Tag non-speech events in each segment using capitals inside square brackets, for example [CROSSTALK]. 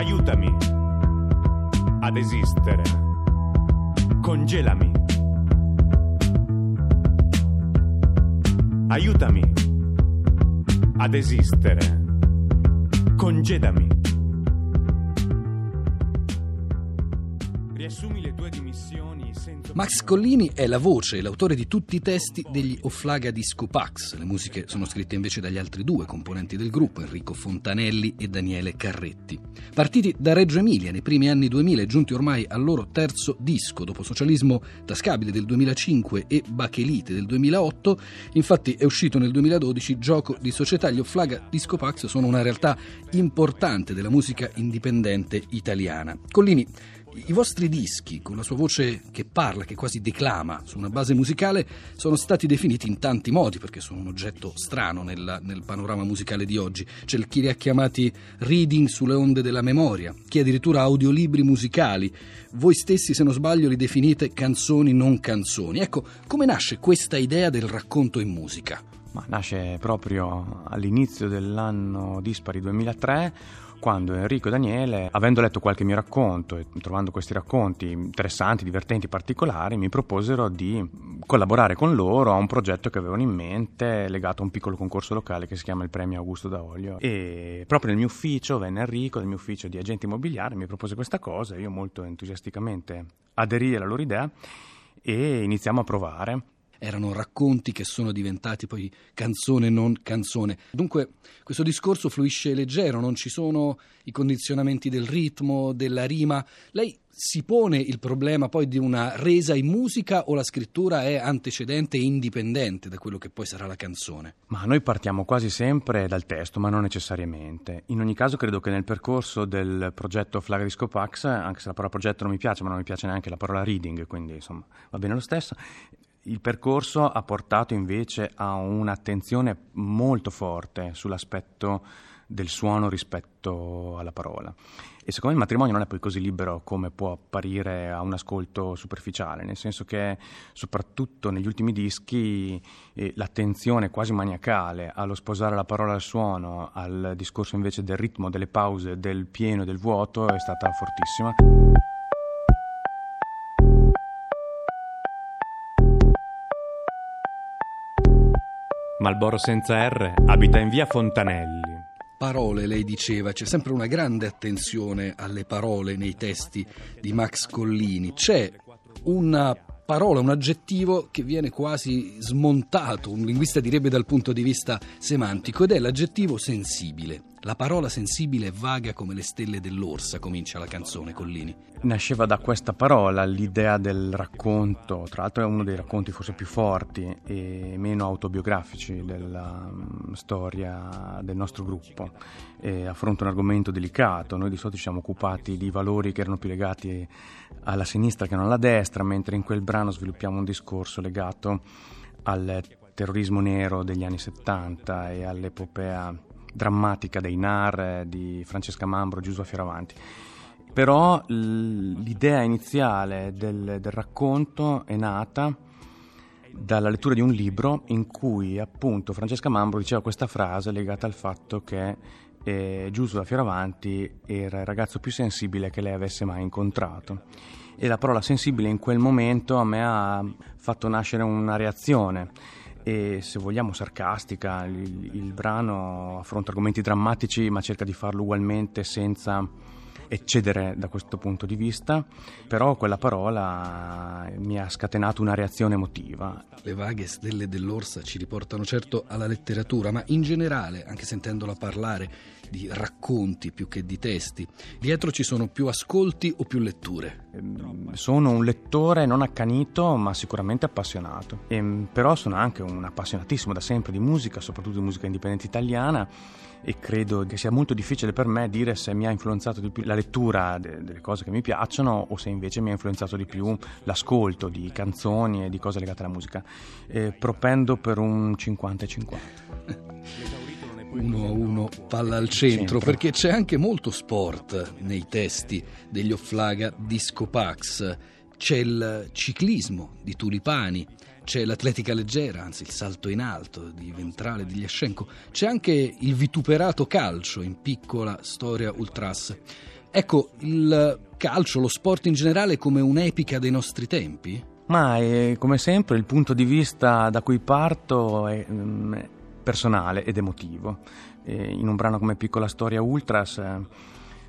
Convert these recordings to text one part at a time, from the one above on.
Aiutami ad esistere. Congelami. Aiutami ad esistere. Congedami. Riassumi le tue dimissioni. Max Collini è la voce e l'autore di tutti i testi degli Offlaga Disco Pax. Le musiche sono scritte invece dagli altri due componenti del gruppo, Enrico Fontanelli e Daniele Carretti. Partiti da Reggio Emilia nei primi anni 2000 e giunti ormai al loro terzo disco, dopo Socialismo Tascabile del 2005 e Bachelite del 2008, infatti è uscito nel 2012 Gioco di società. Gli Offlaga Disco Pax sono una realtà importante della musica indipendente italiana. Collini i vostri dischi, con la sua voce che parla, che quasi declama su una base musicale, sono stati definiti in tanti modi perché sono un oggetto strano nel, nel panorama musicale di oggi. C'è chi li ha chiamati reading sulle onde della memoria, chi addirittura audiolibri musicali. Voi stessi, se non sbaglio, li definite canzoni non canzoni. Ecco, come nasce questa idea del racconto in musica? Ma nasce proprio all'inizio dell'anno dispari 2003 quando Enrico e Daniele, avendo letto qualche mio racconto e trovando questi racconti interessanti, divertenti, particolari, mi proposero di collaborare con loro a un progetto che avevano in mente legato a un piccolo concorso locale che si chiama il Premio Augusto D'Aolio. E proprio nel mio ufficio venne Enrico, nel mio ufficio di agente immobiliare, mi propose questa cosa e io molto entusiasticamente aderii alla loro idea e iniziamo a provare erano racconti che sono diventati poi canzone non canzone. Dunque questo discorso fluisce leggero, non ci sono i condizionamenti del ritmo, della rima. Lei si pone il problema poi di una resa in musica o la scrittura è antecedente e indipendente da quello che poi sarà la canzone? Ma noi partiamo quasi sempre dal testo, ma non necessariamente. In ogni caso credo che nel percorso del progetto Flag Disco Pax, anche se la parola progetto non mi piace, ma non mi piace neanche la parola reading, quindi insomma va bene lo stesso, il percorso ha portato invece a un'attenzione molto forte sull'aspetto del suono rispetto alla parola. E secondo me il matrimonio non è poi così libero come può apparire a un ascolto superficiale, nel senso che soprattutto negli ultimi dischi eh, l'attenzione quasi maniacale allo sposare la parola al suono, al discorso invece del ritmo, delle pause, del pieno e del vuoto è stata fortissima. Malboro senza R abita in via Fontanelli. Parole, lei diceva, c'è sempre una grande attenzione alle parole nei testi di Max Collini. C'è una parola, un aggettivo che viene quasi smontato, un linguista direbbe dal punto di vista semantico, ed è l'aggettivo sensibile. La parola sensibile è vaga come le stelle dell'orsa, comincia la canzone Collini. Nasceva da questa parola l'idea del racconto, tra l'altro è uno dei racconti forse più forti e meno autobiografici della um, storia del nostro gruppo. E affronta un argomento delicato, noi di solito ci siamo occupati di valori che erano più legati alla sinistra che non alla destra, mentre in quel brano sviluppiamo un discorso legato al terrorismo nero degli anni 70 e all'epopea drammatica dei NAR di Francesca Mambro, Giuseppe Fioravanti. Però l'idea iniziale del, del racconto è nata dalla lettura di un libro in cui appunto Francesca Mambro diceva questa frase legata al fatto che eh, Giusto da Fioravanti era il ragazzo più sensibile che lei avesse mai incontrato e la parola sensibile in quel momento a me ha fatto nascere una reazione e se vogliamo sarcastica, il, il brano affronta argomenti drammatici ma cerca di farlo ugualmente senza eccedere da questo punto di vista, però quella parola mi ha scatenato una reazione emotiva. Le vaghe stelle dell'orsa ci riportano certo alla letteratura, ma in generale, anche sentendola parlare di racconti più che di testi, dietro ci sono più ascolti o più letture? Ehm, sono un lettore non accanito, ma sicuramente appassionato. E, ehm, però sono anche un appassionatissimo da sempre di musica, soprattutto di musica indipendente italiana e credo che sia molto difficile per me dire se mi ha influenzato di più la lettura de- delle cose che mi piacciono o se invece mi ha influenzato di più l'ascolto di canzoni e di cose legate alla musica. Eh, propendo per un 50 50. [LAUGHS] uno a uno palla al centro, perché c'è anche molto sport nei testi degli Offlaga Disco Pax. C'è il ciclismo di Tulipani, c'è l'atletica leggera, anzi il salto in alto di Ventrale di Liascenco, c'è anche il vituperato calcio in piccola storia ultras. Ecco, il calcio, lo sport in generale come un'epica dei nostri tempi? Ma è, come sempre il punto di vista da cui parto è mm, personale ed emotivo. E in un brano come Piccola Storia Ultras eh,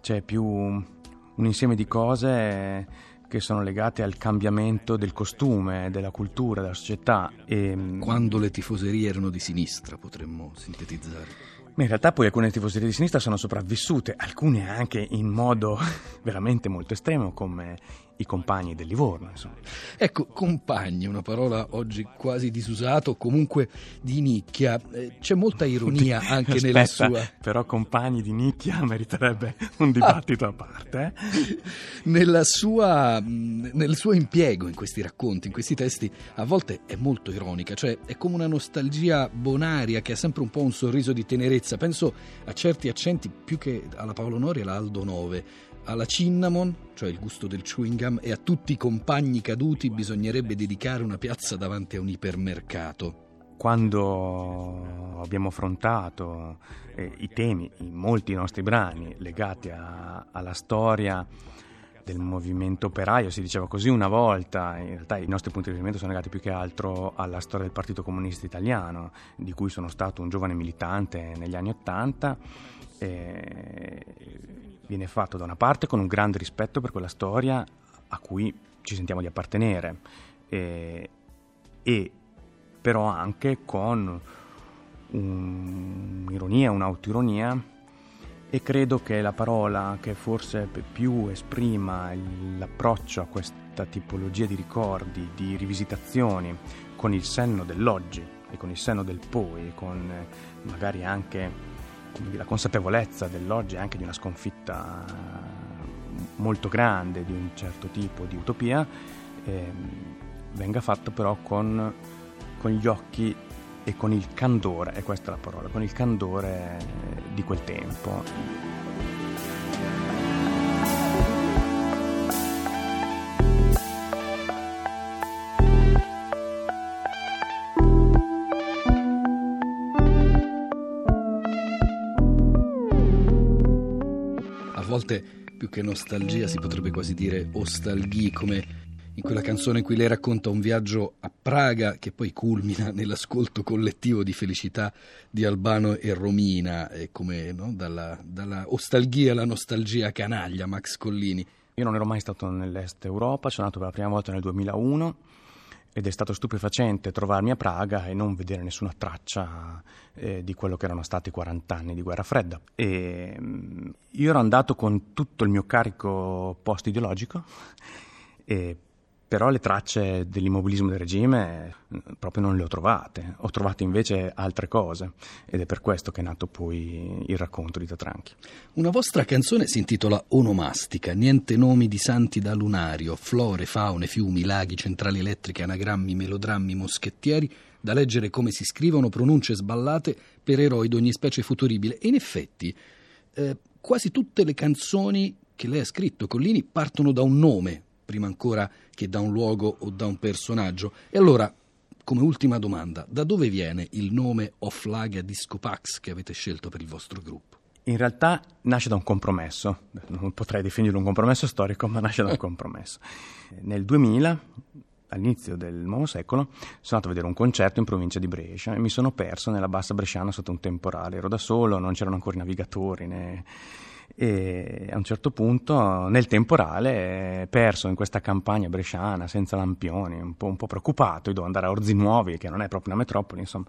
c'è più un insieme di cose che sono legate al cambiamento del costume, della cultura, della società. E... Mm, Quando le tifoserie erano di sinistra, potremmo sintetizzare. Ma in realtà poi alcune tifoserie di sinistra sono sopravvissute, alcune anche in modo [LAUGHS] veramente molto estremo, come i compagni del Livorno. Insomma. Ecco, compagni, una parola oggi quasi disusata comunque di nicchia. Eh, c'è molta ironia [LAUGHS] anche Aspetta, nella sua. Però compagni di nicchia meriterebbe un dibattito a parte. Eh? Nella sua, nel suo impiego in questi racconti, in questi testi, a volte è molto ironica, cioè è come una nostalgia bonaria che ha sempre un po' un sorriso di tenerezza. Penso a certi accenti più che alla Paolo Nori e alla Aldo Nove alla cinnamon, cioè il gusto del chewing gum, e a tutti i compagni caduti bisognerebbe dedicare una piazza davanti a un ipermercato. Quando abbiamo affrontato eh, i temi in molti nostri brani legati a, alla storia del movimento operaio, si diceva così una volta, in realtà i nostri punti di riferimento sono legati più che altro alla storia del Partito Comunista Italiano, di cui sono stato un giovane militante negli anni Ottanta. Viene fatto da una parte con un grande rispetto per quella storia a cui ci sentiamo di appartenere e, e però anche con un'ironia, un'autoironia e credo che la parola che forse più esprima l'approccio a questa tipologia di ricordi, di rivisitazioni con il senno dell'oggi e con il senno del poi, con magari anche la consapevolezza dell'oggi anche di una sconfitta molto grande di un certo tipo di utopia eh, venga fatto però con, con, gli occhi e con il candore, e questa è la parola, con il candore di quel tempo. volte più che nostalgia si potrebbe quasi dire ostalgie, come in quella canzone in cui lei racconta un viaggio a Praga che poi culmina [LAUGHS] nell'ascolto collettivo di felicità di Albano e Romina, e come no? dalla, dalla ostalgia alla nostalgia canaglia, Max Collini. Io non ero mai stato nell'est Europa, sono andato per la prima volta nel 2001 ed è stato stupefacente trovarmi a Praga e non vedere nessuna traccia eh, di quello che erano stati 40 anni di guerra fredda. E, mm, io ero andato con tutto il mio carico post-ideologico e però le tracce dell'immobilismo del regime eh, proprio non le ho trovate, ho trovato invece altre cose ed è per questo che è nato poi il racconto di Tatranchi. Una vostra canzone si intitola Onomastica, niente nomi di santi da lunario, flore, faune, fiumi, laghi, centrali elettriche, anagrammi, melodrammi, moschettieri, da leggere come si scrivono pronunce sballate per eroi di ogni specie futuribile. E in effetti eh, quasi tutte le canzoni che lei ha scritto, Collini, partono da un nome, prima ancora che da un luogo o da un personaggio. E allora, come ultima domanda, da dove viene il nome Oflaga Disco Pax che avete scelto per il vostro gruppo? In realtà nasce da un compromesso, non potrei definirlo un compromesso storico, ma nasce da un [LAUGHS] compromesso. Nel 2000, all'inizio del nuovo secolo, sono andato a vedere un concerto in provincia di Brescia e mi sono perso nella bassa bresciana sotto un temporale. Ero da solo, non c'erano ancora i navigatori né e a un certo punto nel temporale perso in questa campagna bresciana senza lampioni, un po', un po preoccupato, io devo andare a Orzi Nuovi che non è proprio una metropoli, insomma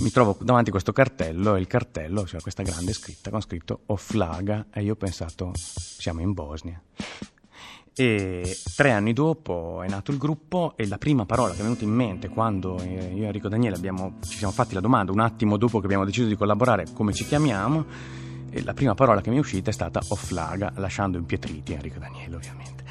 mi trovo davanti a questo cartello e il cartello c'era questa grande scritta con scritto Oflaga e io ho pensato siamo in Bosnia. E tre anni dopo è nato il gruppo e la prima parola che è venuta in mente quando io e Enrico Daniele abbiamo, ci siamo fatti la domanda un attimo dopo che abbiamo deciso di collaborare come ci chiamiamo e la prima parola che mi è uscita è stata Offlaga, lasciando impietriti Enrico Daniele ovviamente.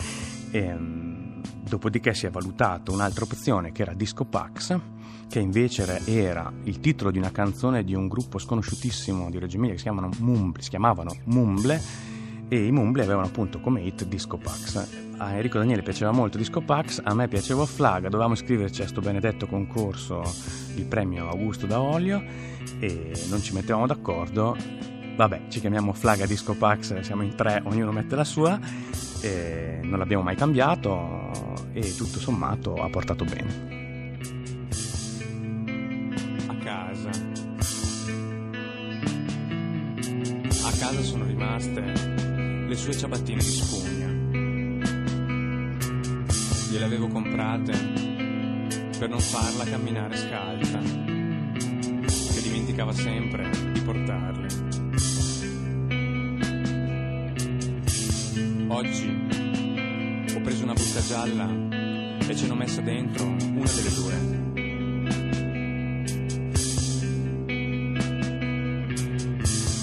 E, um, dopodiché si è valutato un'altra opzione che era Disco Pax, che invece era il titolo di una canzone di un gruppo sconosciutissimo di Reggio Emilia che si, Mumble, si chiamavano Mumble e i Mumble avevano appunto come hit Disco Pax. A Enrico Daniele piaceva molto Disco Pax, a me piaceva Offlaga, dovevamo iscriverci a questo benedetto concorso il premio Augusto da Olio e non ci mettevamo d'accordo vabbè, ci chiamiamo Flaga Disco Pax, siamo in tre, ognuno mette la sua, non l'abbiamo mai cambiato e tutto sommato ha portato bene. A casa. A casa sono rimaste le sue ciabattine di spugna. Gliele avevo comprate per non farla camminare scalza, che dimenticava sempre di portarle. Oggi ho preso una busta gialla e ce l'ho messa dentro una delle due.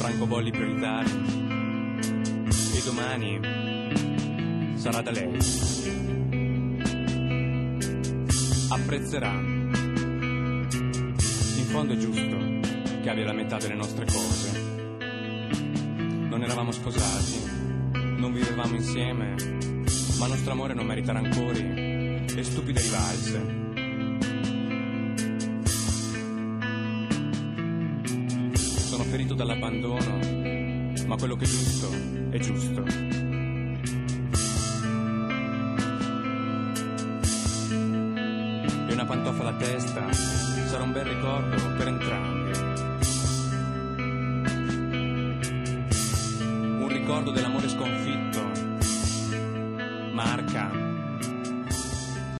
francobolli prioritari e domani sarà da lei. Apprezzerà. In fondo è giusto che abbia la metà delle nostre cose. Non eravamo sposati, non vivevamo insieme, ma nostro amore non merita rancori e stupide rivalse. Sono ferito dall'abbandono, ma quello che è giusto è giusto. E una pantoffa alla testa sarà un bel ricordo per entrambi. Un ricordo dell'amore sconfitto, marca